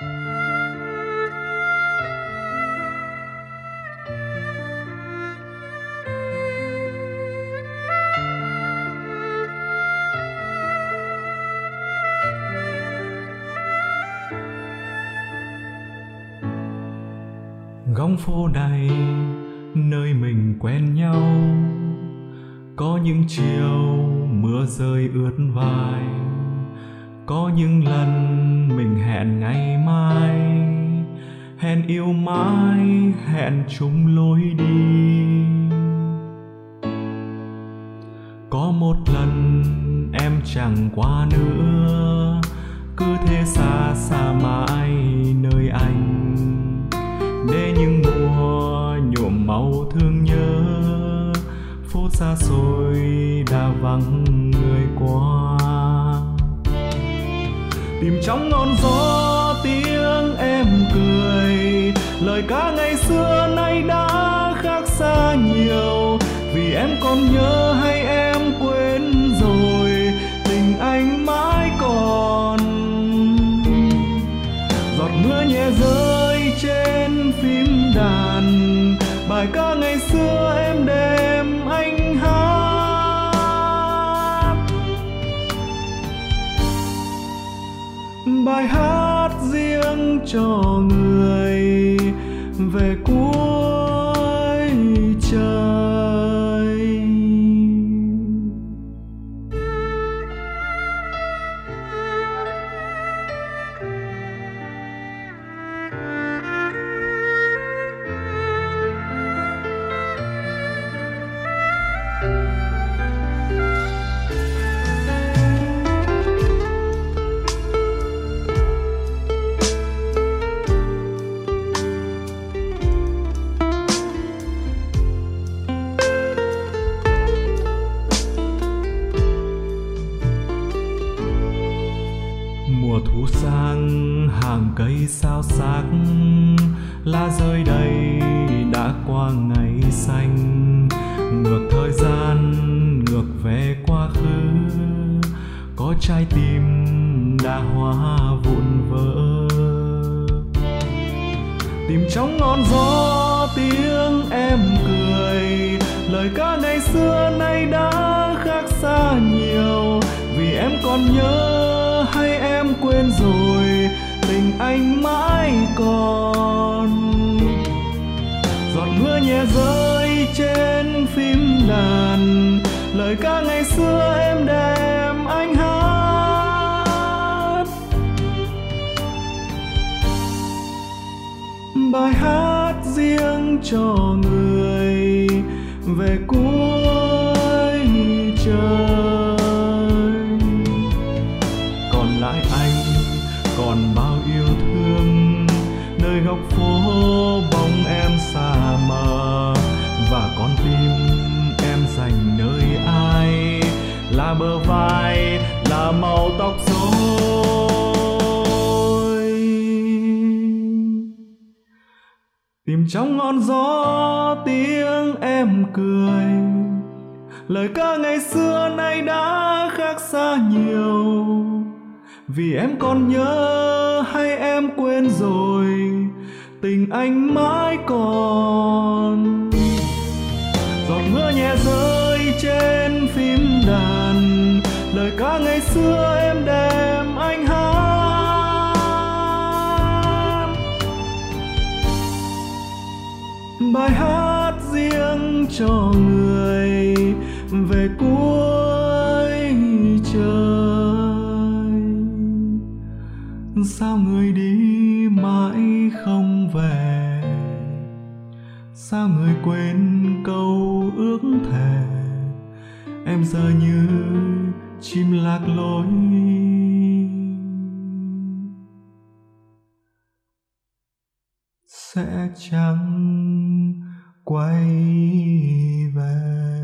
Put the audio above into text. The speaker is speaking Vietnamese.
góc phố này, nơi mình quen nhau. Có những chiều mưa rơi ướt vai. Có những lần hẹn ngày mai, hẹn yêu mãi, hẹn chung lối đi. Có một lần em chẳng qua nữa, cứ thế xa xa mãi nơi anh. Để những mùa nhuộm màu thương nhớ phố xa xôi đã vắng người qua tìm trong ngọn gió tiếng em cười. Lời ca ngày xưa nay đã khác xa nhiều. Vì em còn nhớ hay em quên rồi, tình anh mãi còn. Giọt mưa nhẹ rơi trên phím đàn. Bài ca ngày xưa em đêm riêng mùa thu sang hàng cây sao sắc lá rơi đầy đã qua ngày xanh. Ngược thời gian, ngược về quá khứ. Có trái tim đã hóa vụn vỡ. Tìm trong ngọn gió tiếng em cười. Lời ca ngày xưa nay đã khác xa nhiều. Vì em còn nhớ hay em quên rồi, tình anh mãi còn. Giọt mưa nhẹ rơi trên phím đàn, lời ca ngày xưa em đem anh hát. Bài hát riêng cho người góc phố bóng em xa mờ, và con tim em dành nơi ai? Là bờ vai, là màu tóc rối. Tìm trong ngọn gió tiếng em cười. Lời ca ngày xưa nay đã khác xa nhiều vì em còn nhớ hay em quên rồi, tình anh mãi còn. Giọt mưa nhẹ rơi trên phím đàn, lời ca ngày xưa em đem anh hát. Bài hát riêng cho người về cuối sao người đi mãi không về? Sao người quên câu ước thề? Em giờ như chim lạc lối. Sẽ chẳng quay về.